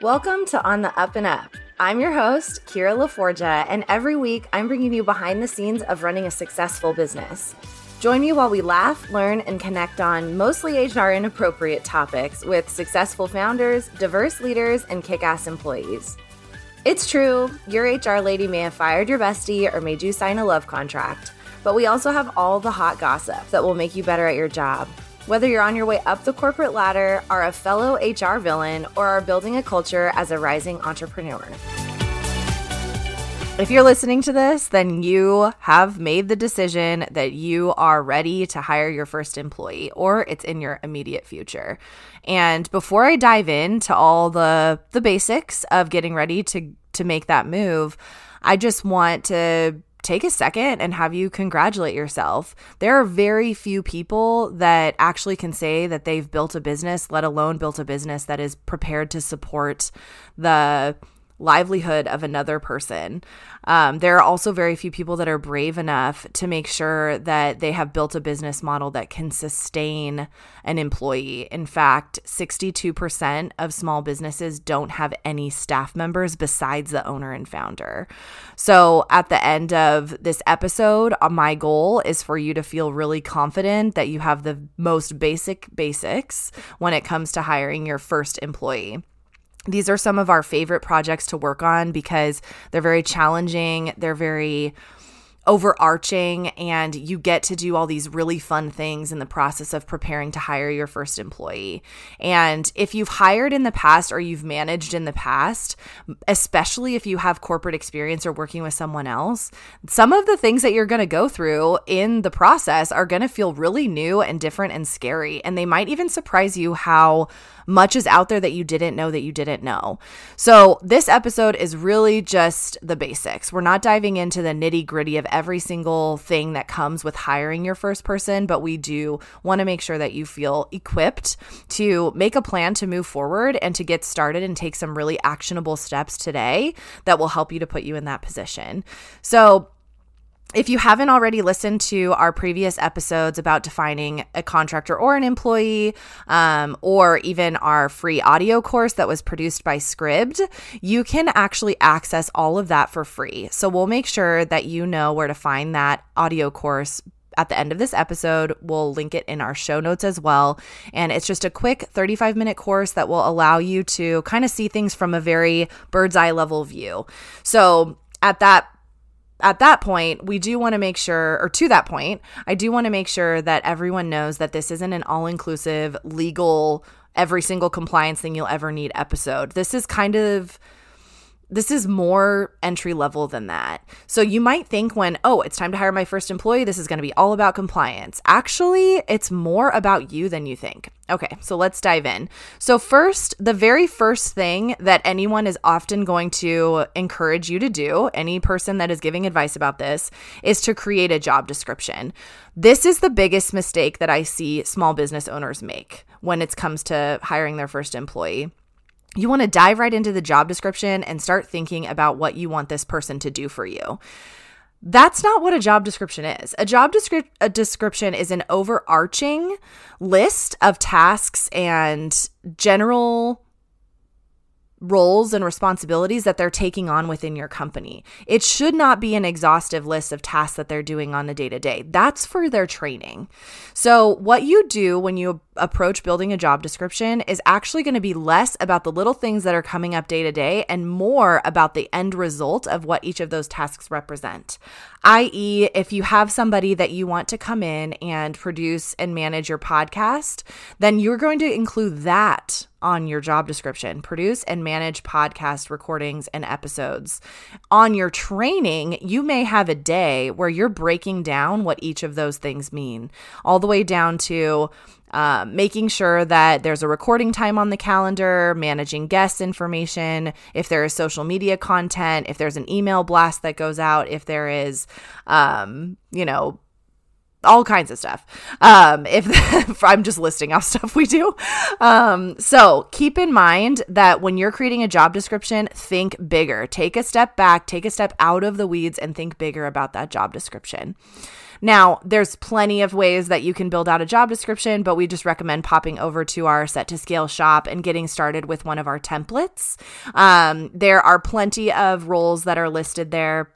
Welcome to On the Up and Up. I'm your host, Kira LaForgia, and every week I'm bringing you behind the scenes of running a successful business. Join me while we laugh, learn, and connect on mostly HR inappropriate topics with successful founders, diverse leaders, and kick ass employees. It's true, your HR lady may have fired your bestie or made you sign a love contract, but we also have all the hot gossip that will make you better at your job. Whether you're on your way up the corporate ladder, are a fellow HR villain, or are building a culture as a rising entrepreneur. If you're listening to this, then you have made the decision that you are ready to hire your first employee or it's in your immediate future. And before I dive into all the the basics of getting ready to to make that move, I just want to take a second and have you congratulate yourself. There are very few people that actually can say that they've built a business, let alone built a business that is prepared to support the livelihood of another person. Um, there are also very few people that are brave enough to make sure that they have built a business model that can sustain an employee. In fact, 62% of small businesses don't have any staff members besides the owner and founder. So, at the end of this episode, uh, my goal is for you to feel really confident that you have the most basic basics when it comes to hiring your first employee. These are some of our favorite projects to work on because they're very challenging, they're very overarching and you get to do all these really fun things in the process of preparing to hire your first employee. And if you've hired in the past or you've managed in the past, especially if you have corporate experience or working with someone else, some of the things that you're going to go through in the process are going to feel really new and different and scary. And they might even surprise you how much is out there that you didn't know that you didn't know. So, this episode is really just the basics. We're not diving into the nitty gritty of every single thing that comes with hiring your first person, but we do want to make sure that you feel equipped to make a plan to move forward and to get started and take some really actionable steps today that will help you to put you in that position. So, if you haven't already listened to our previous episodes about defining a contractor or an employee, um, or even our free audio course that was produced by Scribd, you can actually access all of that for free. So we'll make sure that you know where to find that audio course at the end of this episode. We'll link it in our show notes as well. And it's just a quick 35 minute course that will allow you to kind of see things from a very bird's eye level view. So at that at that point, we do want to make sure, or to that point, I do want to make sure that everyone knows that this isn't an all inclusive, legal, every single compliance thing you'll ever need episode. This is kind of this is more entry level than that. So you might think when, oh, it's time to hire my first employee, this is going to be all about compliance. Actually, it's more about you than you think. Okay, so let's dive in. So, first, the very first thing that anyone is often going to encourage you to do, any person that is giving advice about this, is to create a job description. This is the biggest mistake that I see small business owners make when it comes to hiring their first employee you want to dive right into the job description and start thinking about what you want this person to do for you. That's not what a job description is. A job descri- a description is an overarching list of tasks and general roles and responsibilities that they're taking on within your company. It should not be an exhaustive list of tasks that they're doing on the day to day. That's for their training. So, what you do when you approach building a job description is actually going to be less about the little things that are coming up day to day and more about the end result of what each of those tasks represent. I.e., if you have somebody that you want to come in and produce and manage your podcast, then you're going to include that on your job description produce and manage podcast recordings and episodes. On your training, you may have a day where you're breaking down what each of those things mean, all the way down to um, making sure that there's a recording time on the calendar, managing guest information, if there is social media content, if there's an email blast that goes out, if there is, um, you know, all kinds of stuff. Um, if, if, I'm just listing off stuff we do. Um, so keep in mind that when you're creating a job description, think bigger. Take a step back, take a step out of the weeds, and think bigger about that job description. Now, there's plenty of ways that you can build out a job description, but we just recommend popping over to our set to scale shop and getting started with one of our templates. Um, there are plenty of roles that are listed there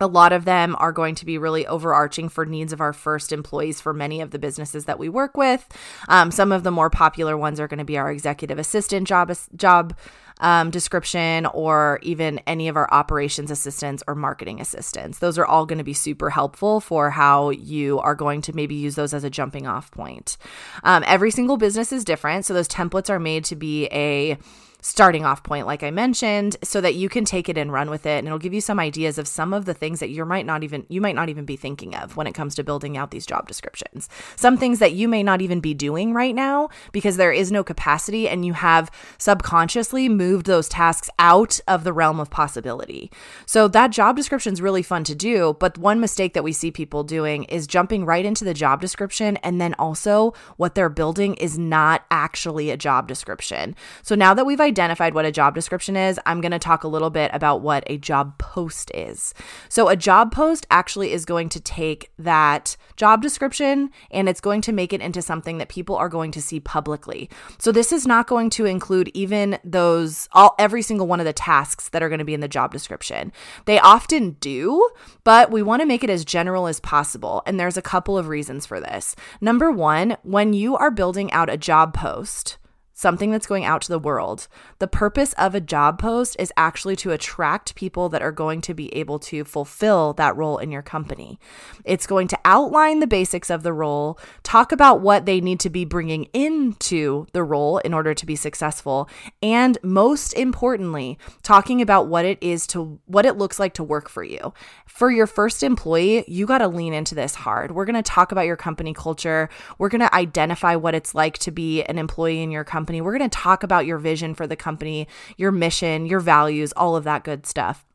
a lot of them are going to be really overarching for needs of our first employees for many of the businesses that we work with. Um, some of the more popular ones are going to be our executive assistant job job um, description, or even any of our operations assistants or marketing assistants. Those are all going to be super helpful for how you are going to maybe use those as a jumping off point. Um, every single business is different, so those templates are made to be a starting off point, like I mentioned, so that you can take it and run with it. And it'll give you some ideas of some of the things that you might not even you might not even be thinking of when it comes to building out these job descriptions. Some things that you may not even be doing right now because there is no capacity and you have subconsciously moved those tasks out of the realm of possibility. So that job description is really fun to do, but one mistake that we see people doing is jumping right into the job description and then also what they're building is not actually a job description. So now that we've identified what a job description is, I'm going to talk a little bit about what a job post is. So, a job post actually is going to take that job description and it's going to make it into something that people are going to see publicly. So, this is not going to include even those, all, every single one of the tasks that are going to be in the job description. They often do, but we want to make it as general as possible. And there's a couple of reasons for this. Number one, when you are building out a job post, something that's going out to the world. The purpose of a job post is actually to attract people that are going to be able to fulfill that role in your company. It's going to outline the basics of the role, talk about what they need to be bringing into the role in order to be successful, and most importantly, talking about what it is to what it looks like to work for you. For your first employee, you got to lean into this hard. We're going to talk about your company culture. We're going to identify what it's like to be an employee in your company company. We're going to talk about your vision for the company, your mission, your values, all of that good stuff.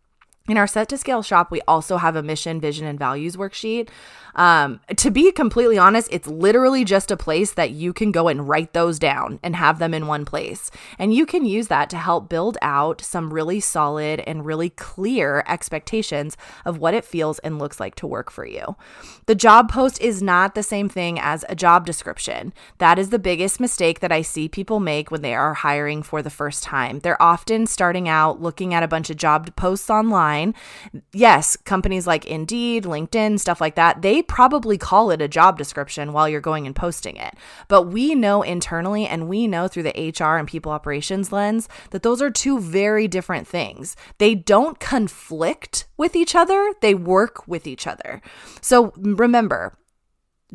In our set to scale shop, we also have a mission, vision, and values worksheet. Um, to be completely honest, it's literally just a place that you can go and write those down and have them in one place. And you can use that to help build out some really solid and really clear expectations of what it feels and looks like to work for you. The job post is not the same thing as a job description. That is the biggest mistake that I see people make when they are hiring for the first time. They're often starting out looking at a bunch of job posts online. Yes, companies like Indeed, LinkedIn, stuff like that, they probably call it a job description while you're going and posting it. But we know internally and we know through the HR and people operations lens that those are two very different things. They don't conflict with each other, they work with each other. So remember,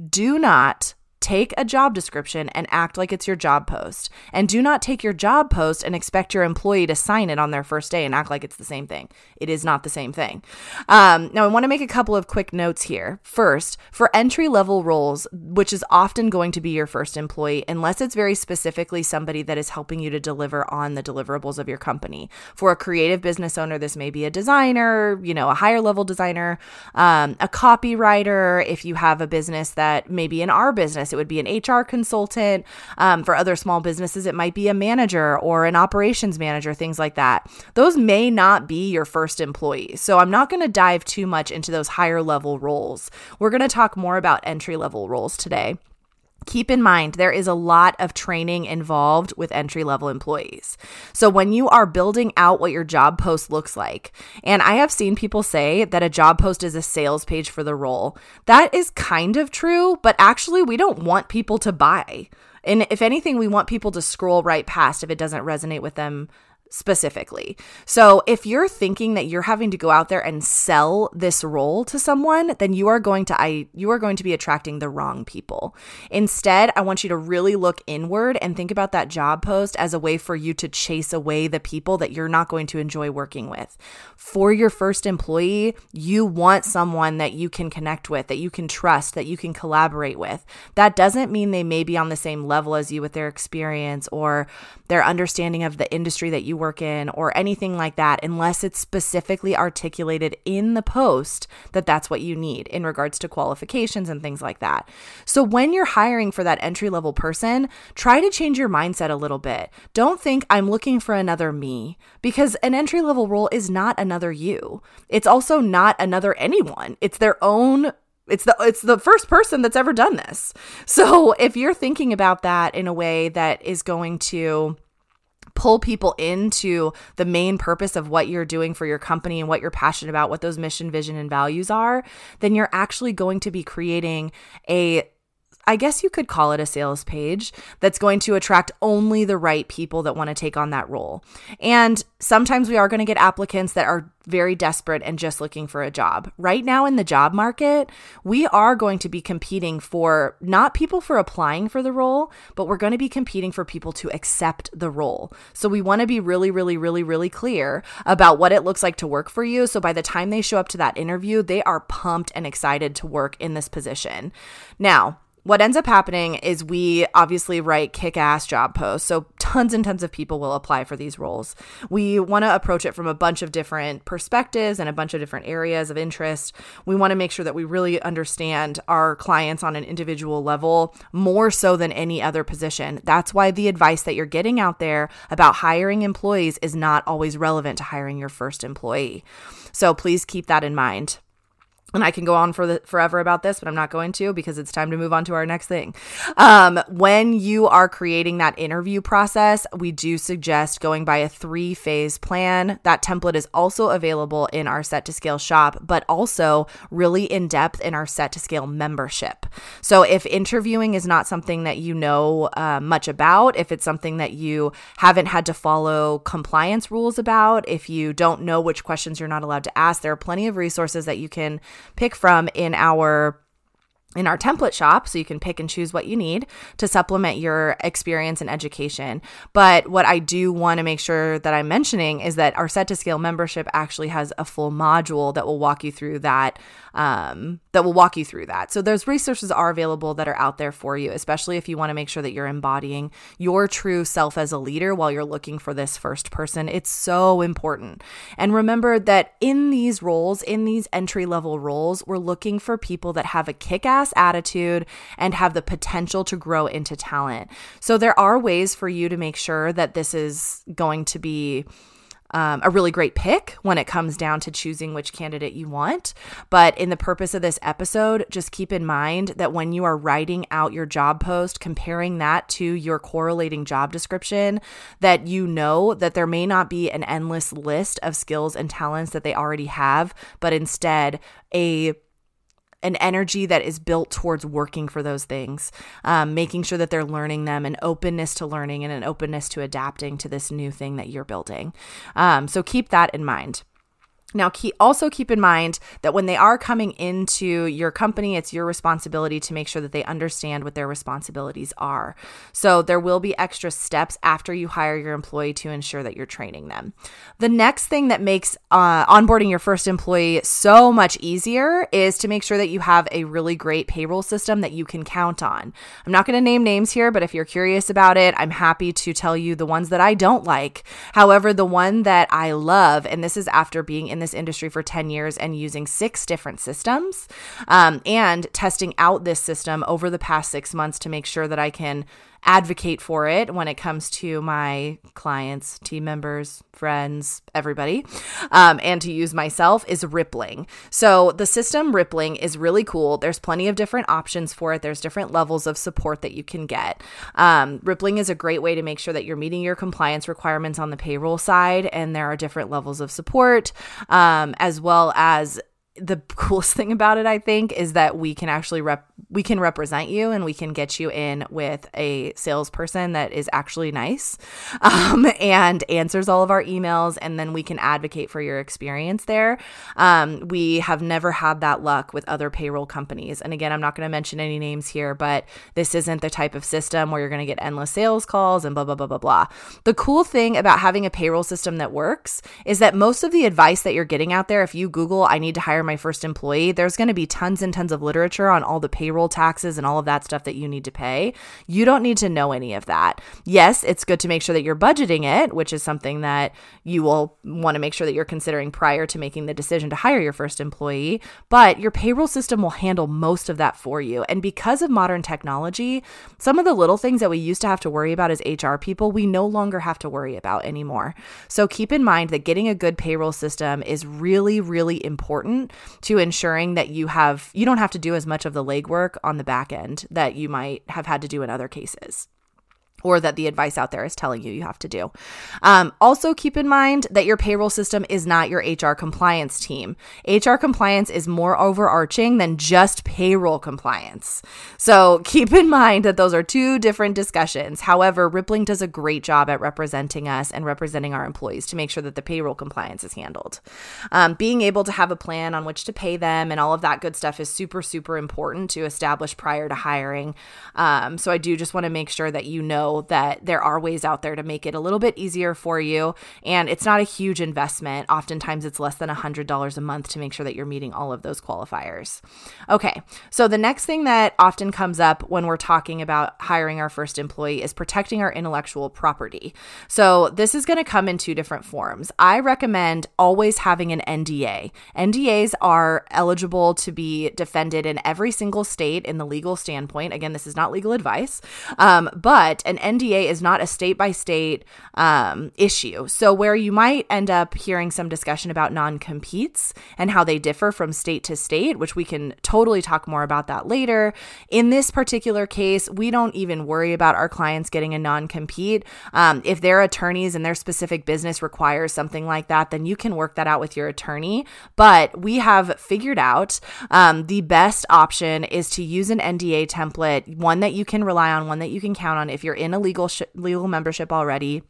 do not Take a job description and act like it's your job post. And do not take your job post and expect your employee to sign it on their first day and act like it's the same thing. It is not the same thing. Um, now, I want to make a couple of quick notes here. First, for entry level roles, which is often going to be your first employee, unless it's very specifically somebody that is helping you to deliver on the deliverables of your company. For a creative business owner, this may be a designer, you know, a higher level designer, um, a copywriter. If you have a business that maybe in our business, it would be an HR consultant. Um, for other small businesses, it might be a manager or an operations manager, things like that. Those may not be your first employees. So I'm not going to dive too much into those higher level roles. We're going to talk more about entry level roles today. Keep in mind, there is a lot of training involved with entry level employees. So, when you are building out what your job post looks like, and I have seen people say that a job post is a sales page for the role, that is kind of true, but actually, we don't want people to buy. And if anything, we want people to scroll right past if it doesn't resonate with them specifically. So if you're thinking that you're having to go out there and sell this role to someone, then you are going to I you are going to be attracting the wrong people. Instead, I want you to really look inward and think about that job post as a way for you to chase away the people that you're not going to enjoy working with. For your first employee, you want someone that you can connect with, that you can trust, that you can collaborate with. That doesn't mean they may be on the same level as you with their experience or their understanding of the industry that you work in or anything like that unless it's specifically articulated in the post that that's what you need in regards to qualifications and things like that. So when you're hiring for that entry level person, try to change your mindset a little bit. Don't think I'm looking for another me because an entry level role is not another you. It's also not another anyone. It's their own it's the it's the first person that's ever done this. So if you're thinking about that in a way that is going to pull people into the main purpose of what you're doing for your company and what you're passionate about, what those mission, vision, and values are, then you're actually going to be creating a I guess you could call it a sales page that's going to attract only the right people that want to take on that role. And sometimes we are going to get applicants that are very desperate and just looking for a job. Right now in the job market, we are going to be competing for not people for applying for the role, but we're going to be competing for people to accept the role. So we want to be really, really, really, really clear about what it looks like to work for you. So by the time they show up to that interview, they are pumped and excited to work in this position. Now, what ends up happening is we obviously write kick ass job posts. So tons and tons of people will apply for these roles. We want to approach it from a bunch of different perspectives and a bunch of different areas of interest. We want to make sure that we really understand our clients on an individual level more so than any other position. That's why the advice that you're getting out there about hiring employees is not always relevant to hiring your first employee. So please keep that in mind and I can go on for the, forever about this, but I'm not going to because it's time to move on to our next thing. Um, when you are creating that interview process, we do suggest going by a three phase plan. That template is also available in our Set to Scale shop, but also really in depth in our Set to Scale membership. So if interviewing is not something that you know uh, much about, if it's something that you haven't had to follow compliance rules about, if you don't know which questions you're not allowed to ask, there are plenty of resources that you can pick from in our in our template shop so you can pick and choose what you need to supplement your experience and education. But what I do want to make sure that I'm mentioning is that our set to scale membership actually has a full module that will walk you through that um, that will walk you through that. So those resources are available that are out there for you, especially if you want to make sure that you're embodying your true self as a leader while you're looking for this first person. It's so important. And remember that in these roles, in these entry level roles, we're looking for people that have a kick ass attitude and have the potential to grow into talent. So there are ways for you to make sure that this is going to be um, a really great pick when it comes down to choosing which candidate you want. But in the purpose of this episode, just keep in mind that when you are writing out your job post, comparing that to your correlating job description, that you know that there may not be an endless list of skills and talents that they already have, but instead a an energy that is built towards working for those things, um, making sure that they're learning them, an openness to learning and an openness to adapting to this new thing that you're building. Um, so keep that in mind. Now, keep, also keep in mind that when they are coming into your company, it's your responsibility to make sure that they understand what their responsibilities are. So, there will be extra steps after you hire your employee to ensure that you're training them. The next thing that makes uh, onboarding your first employee so much easier is to make sure that you have a really great payroll system that you can count on. I'm not going to name names here, but if you're curious about it, I'm happy to tell you the ones that I don't like. However, the one that I love, and this is after being in this industry for 10 years and using six different systems um, and testing out this system over the past six months to make sure that I can advocate for it when it comes to my clients, team members, friends, everybody, um, and to use myself is Rippling. So the system Rippling is really cool. There's plenty of different options for it. There's different levels of support that you can get. Um, Rippling is a great way to make sure that you're meeting your compliance requirements on the payroll side, and there are different levels of support, um, as well as the coolest thing about it i think is that we can actually rep we can represent you and we can get you in with a salesperson that is actually nice um, and answers all of our emails and then we can advocate for your experience there. Um, we have never had that luck with other payroll companies. And again i'm not going to mention any names here but this isn't the type of system where you're going to get endless sales calls and blah blah blah blah blah. The cool thing about having a payroll system that works is that most of the advice that you're getting out there if you google i need to hire my first employee, there's going to be tons and tons of literature on all the payroll taxes and all of that stuff that you need to pay. You don't need to know any of that. Yes, it's good to make sure that you're budgeting it, which is something that you will want to make sure that you're considering prior to making the decision to hire your first employee, but your payroll system will handle most of that for you. And because of modern technology, some of the little things that we used to have to worry about as HR people, we no longer have to worry about anymore. So keep in mind that getting a good payroll system is really, really important to ensuring that you have you don't have to do as much of the legwork on the back end that you might have had to do in other cases or that the advice out there is telling you you have to do. Um, also, keep in mind that your payroll system is not your HR compliance team. HR compliance is more overarching than just payroll compliance. So keep in mind that those are two different discussions. However, Rippling does a great job at representing us and representing our employees to make sure that the payroll compliance is handled. Um, being able to have a plan on which to pay them and all of that good stuff is super, super important to establish prior to hiring. Um, so I do just want to make sure that you know that there are ways out there to make it a little bit easier for you. And it's not a huge investment. Oftentimes, it's less than $100 a month to make sure that you're meeting all of those qualifiers. Okay, so the next thing that often comes up when we're talking about hiring our first employee is protecting our intellectual property. So this is going to come in two different forms. I recommend always having an NDA. NDAs are eligible to be defended in every single state in the legal standpoint. Again, this is not legal advice, um, but an NDA is not a state by state issue. So, where you might end up hearing some discussion about non competes and how they differ from state to state, which we can totally talk more about that later. In this particular case, we don't even worry about our clients getting a non compete. Um, if their attorneys and their specific business requires something like that, then you can work that out with your attorney. But we have figured out um, the best option is to use an NDA template, one that you can rely on, one that you can count on if you're in a legal sh- legal membership already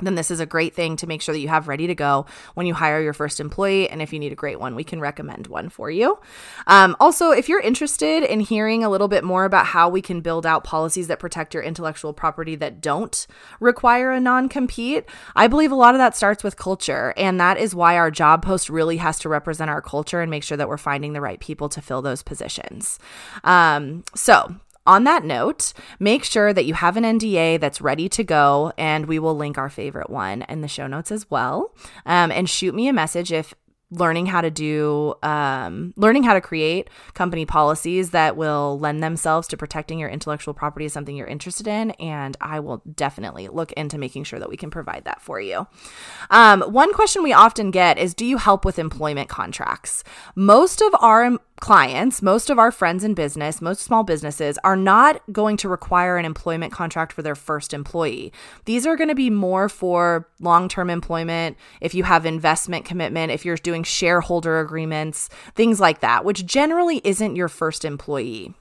then this is a great thing to make sure that you have ready to go when you hire your first employee. And if you need a great one, we can recommend one for you. Um, also, if you're interested in hearing a little bit more about how we can build out policies that protect your intellectual property that don't require a non compete, I believe a lot of that starts with culture. And that is why our job post really has to represent our culture and make sure that we're finding the right people to fill those positions. Um, so, on that note, make sure that you have an NDA that's ready to go, and we will link our favorite one in the show notes as well. Um, and shoot me a message if learning how to do um, learning how to create company policies that will lend themselves to protecting your intellectual property is something you're interested in and i will definitely look into making sure that we can provide that for you um, one question we often get is do you help with employment contracts most of our clients, most of our friends in business, most small businesses are not going to require an employment contract for their first employee. These are going to be more for long term employment, if you have investment commitment, if you're doing shareholder agreements, things like that, which generally isn't your first employee.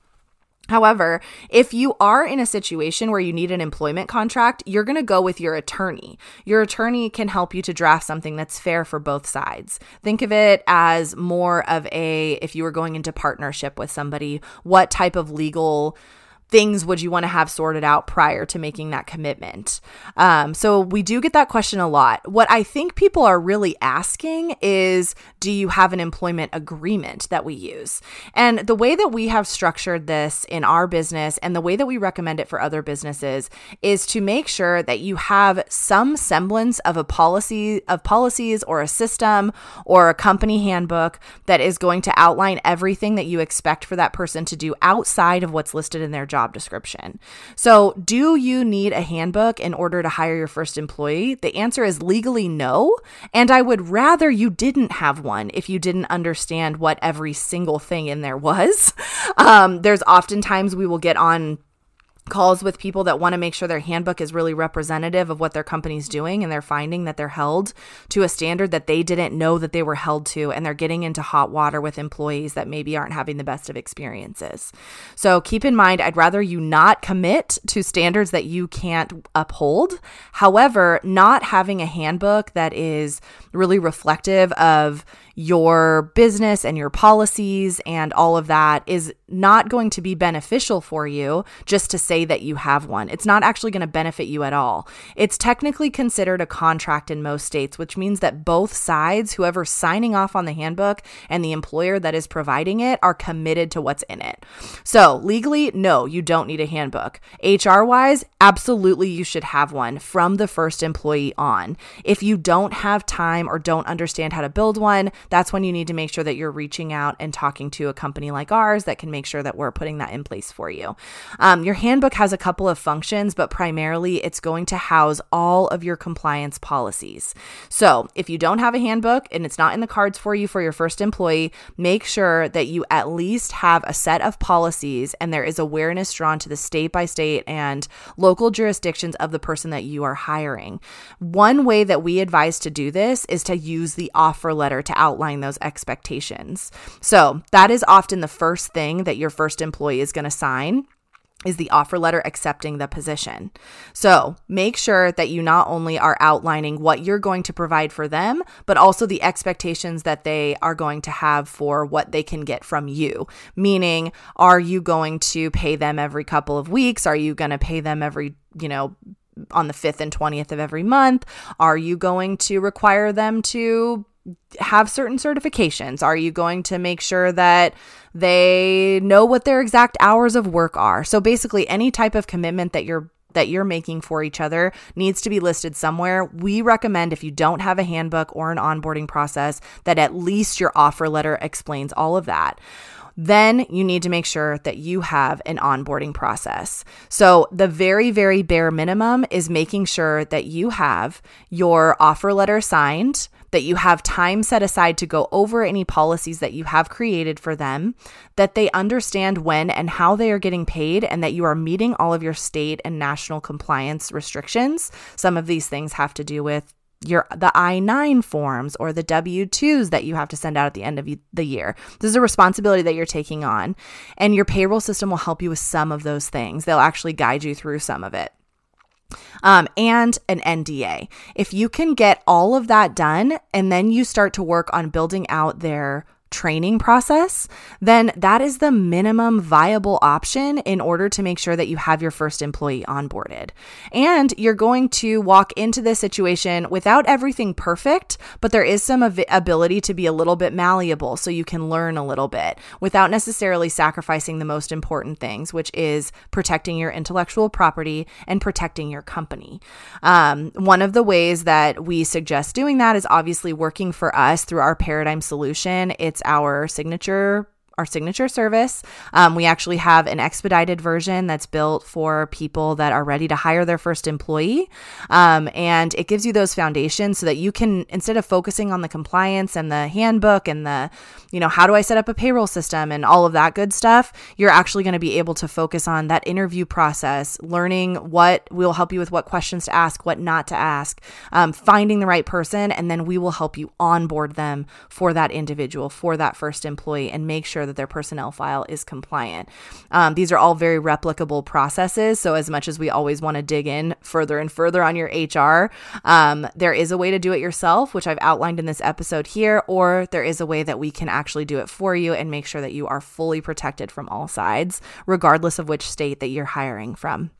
However, if you are in a situation where you need an employment contract, you're going to go with your attorney. Your attorney can help you to draft something that's fair for both sides. Think of it as more of a if you were going into partnership with somebody, what type of legal things would you want to have sorted out prior to making that commitment? Um, so we do get that question a lot. What I think people are really asking is do you have an employment agreement that we use? And the way that we have structured this in our business and the way that we recommend it for other businesses is to make sure that you have some semblance of a policy of policies or a system or a company handbook that is going to outline everything that you expect for that person to do outside of what's listed in their job job description. So, do you need a handbook in order to hire your first employee? The answer is legally no. And I would rather you didn't have one if you didn't understand what every single thing in there was. Um, there's oftentimes we will get on calls with people that want to make sure their handbook is really representative of what their company's doing and they're finding that they're held to a standard that they didn't know that they were held to and they're getting into hot water with employees that maybe aren't having the best of experiences. So keep in mind I'd rather you not commit to standards that you can't uphold. However, not having a handbook that is really reflective of your business and your policies and all of that is not going to be beneficial for you just to say that you have one. It's not actually going to benefit you at all. It's technically considered a contract in most states, which means that both sides, whoever's signing off on the handbook and the employer that is providing it, are committed to what's in it. So, legally, no, you don't need a handbook. HR wise, absolutely you should have one from the first employee on. If you don't have time or don't understand how to build one, that's when you need to make sure that you're reaching out and talking to a company like ours that can make sure that we're putting that in place for you. Um, your handbook has a couple of functions, but primarily it's going to house all of your compliance policies. So if you don't have a handbook and it's not in the cards for you for your first employee, make sure that you at least have a set of policies and there is awareness drawn to the state by state and local jurisdictions of the person that you are hiring. One way that we advise to do this is to use the offer letter to outline those expectations. So that is often the first thing that your first employee is going to sign is the offer letter accepting the position. So make sure that you not only are outlining what you're going to provide for them, but also the expectations that they are going to have for what they can get from you. Meaning, are you going to pay them every couple of weeks? Are you going to pay them every, you know, on the 5th and 20th of every month? Are you going to require them to have certain certifications? Are you going to make sure that they know what their exact hours of work are? So basically any type of commitment that you're that you're making for each other needs to be listed somewhere. We recommend if you don't have a handbook or an onboarding process that at least your offer letter explains all of that then you need to make sure that you have an onboarding process. So, the very, very bare minimum is making sure that you have your offer letter signed, that you have time set aside to go over any policies that you have created for them, that they understand when and how they are getting paid, and that you are meeting all of your state and national compliance restrictions. Some of these things have to do with your the I9 forms or the W2s that you have to send out at the end of the year. This is a responsibility that you're taking on and your payroll system will help you with some of those things. They'll actually guide you through some of it. Um, and an NDA. If you can get all of that done and then you start to work on building out their training process, then that is the minimum viable option in order to make sure that you have your first employee onboarded. And you're going to walk into this situation without everything perfect, but there is some av- ability to be a little bit malleable so you can learn a little bit without necessarily sacrificing the most important things, which is protecting your intellectual property and protecting your company. Um, one of the ways that we suggest doing that is obviously working for us through our paradigm solution. It's our signature our signature service. Um, we actually have an expedited version that's built for people that are ready to hire their first employee. Um, and it gives you those foundations so that you can, instead of focusing on the compliance and the handbook and the, you know, how do I set up a payroll system and all of that good stuff, you're actually going to be able to focus on that interview process, learning what will help you with what questions to ask, what not to ask, um, finding the right person, and then we will help you onboard them for that individual, for that first employee, and make sure that their personnel file is compliant. Um, these are all very replicable processes. So, as much as we always want to dig in further and further on your HR, um, there is a way to do it yourself, which I've outlined in this episode here, or there is a way that we can actually do it for you and make sure that you are fully protected from all sides, regardless of which state that you're hiring from.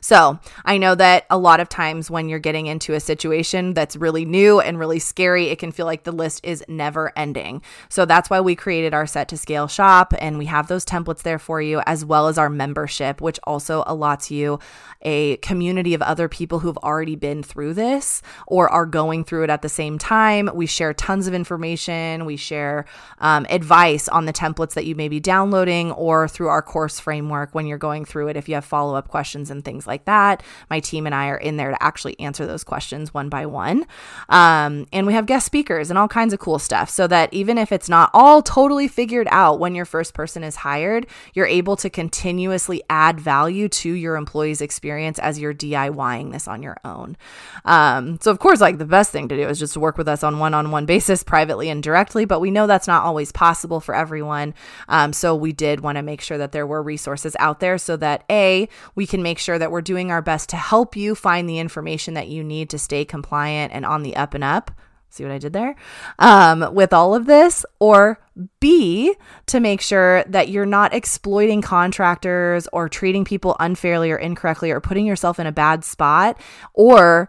So, I know that a lot of times when you're getting into a situation that's really new and really scary, it can feel like the list is never ending. So, that's why we created our set to scale shop and we have those templates there for you, as well as our membership, which also allots you a community of other people who've already been through this or are going through it at the same time. We share tons of information, we share um, advice on the templates that you may be downloading or through our course framework when you're going through it if you have follow up questions and things like that. My team and I are in there to actually answer those questions one by one. Um, and we have guest speakers and all kinds of cool stuff so that even if it's not all totally figured out when your first person is hired, you're able to continuously add value to your employee's experience as you're DIYing this on your own. Um, so, of course, like the best thing to do is just to work with us on one on one basis, privately and directly, but we know that's not always possible for everyone. Um, so, we did want to make sure that there were resources out there so that A, we can make sure that we're doing our best to help you find the information that you need to stay compliant and on the up and up. See what I did there? Um, with all of this, or B, to make sure that you're not exploiting contractors or treating people unfairly or incorrectly or putting yourself in a bad spot or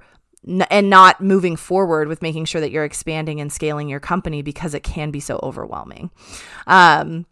and not moving forward with making sure that you're expanding and scaling your company because it can be so overwhelming. Um,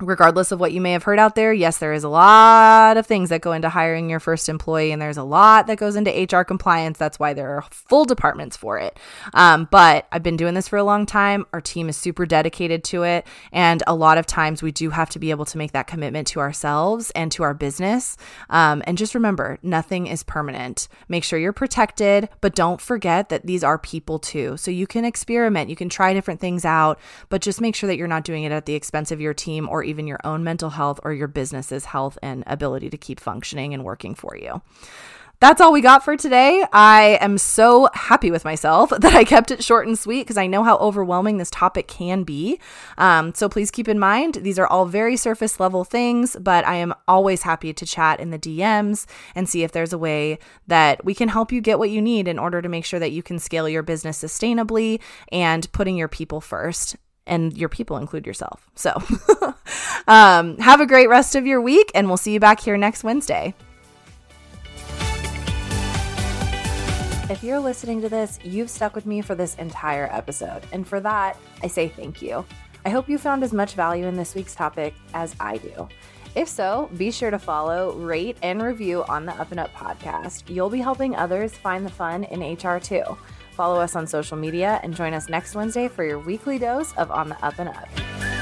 regardless of what you may have heard out there, yes, there is a lot of things that go into hiring your first employee, and there's a lot that goes into HR compliance. That's why there are full departments for it. Um, but I've been doing this for a long time. Our team is super dedicated to it. And a lot of times we do have to be able to make that commitment to ourselves and to our business. Um, and just remember, nothing is permanent. Make sure you're protected, but don't forget that these are people too. So you can experiment, you can try different things out, but just make sure that you're not doing it at the expense of your team or even your own mental health or your business's health and ability to keep functioning and working for you. That's all we got for today. I am so happy with myself that I kept it short and sweet because I know how overwhelming this topic can be. Um, so please keep in mind, these are all very surface level things, but I am always happy to chat in the DMs and see if there's a way that we can help you get what you need in order to make sure that you can scale your business sustainably and putting your people first and your people include yourself. So, um, have a great rest of your week, and we'll see you back here next Wednesday. If you're listening to this, you've stuck with me for this entire episode, and for that, I say thank you. I hope you found as much value in this week's topic as I do. If so, be sure to follow, rate, and review on the Up and Up podcast. You'll be helping others find the fun in HR too. Follow us on social media and join us next Wednesday for your weekly dose of On the Up and Up.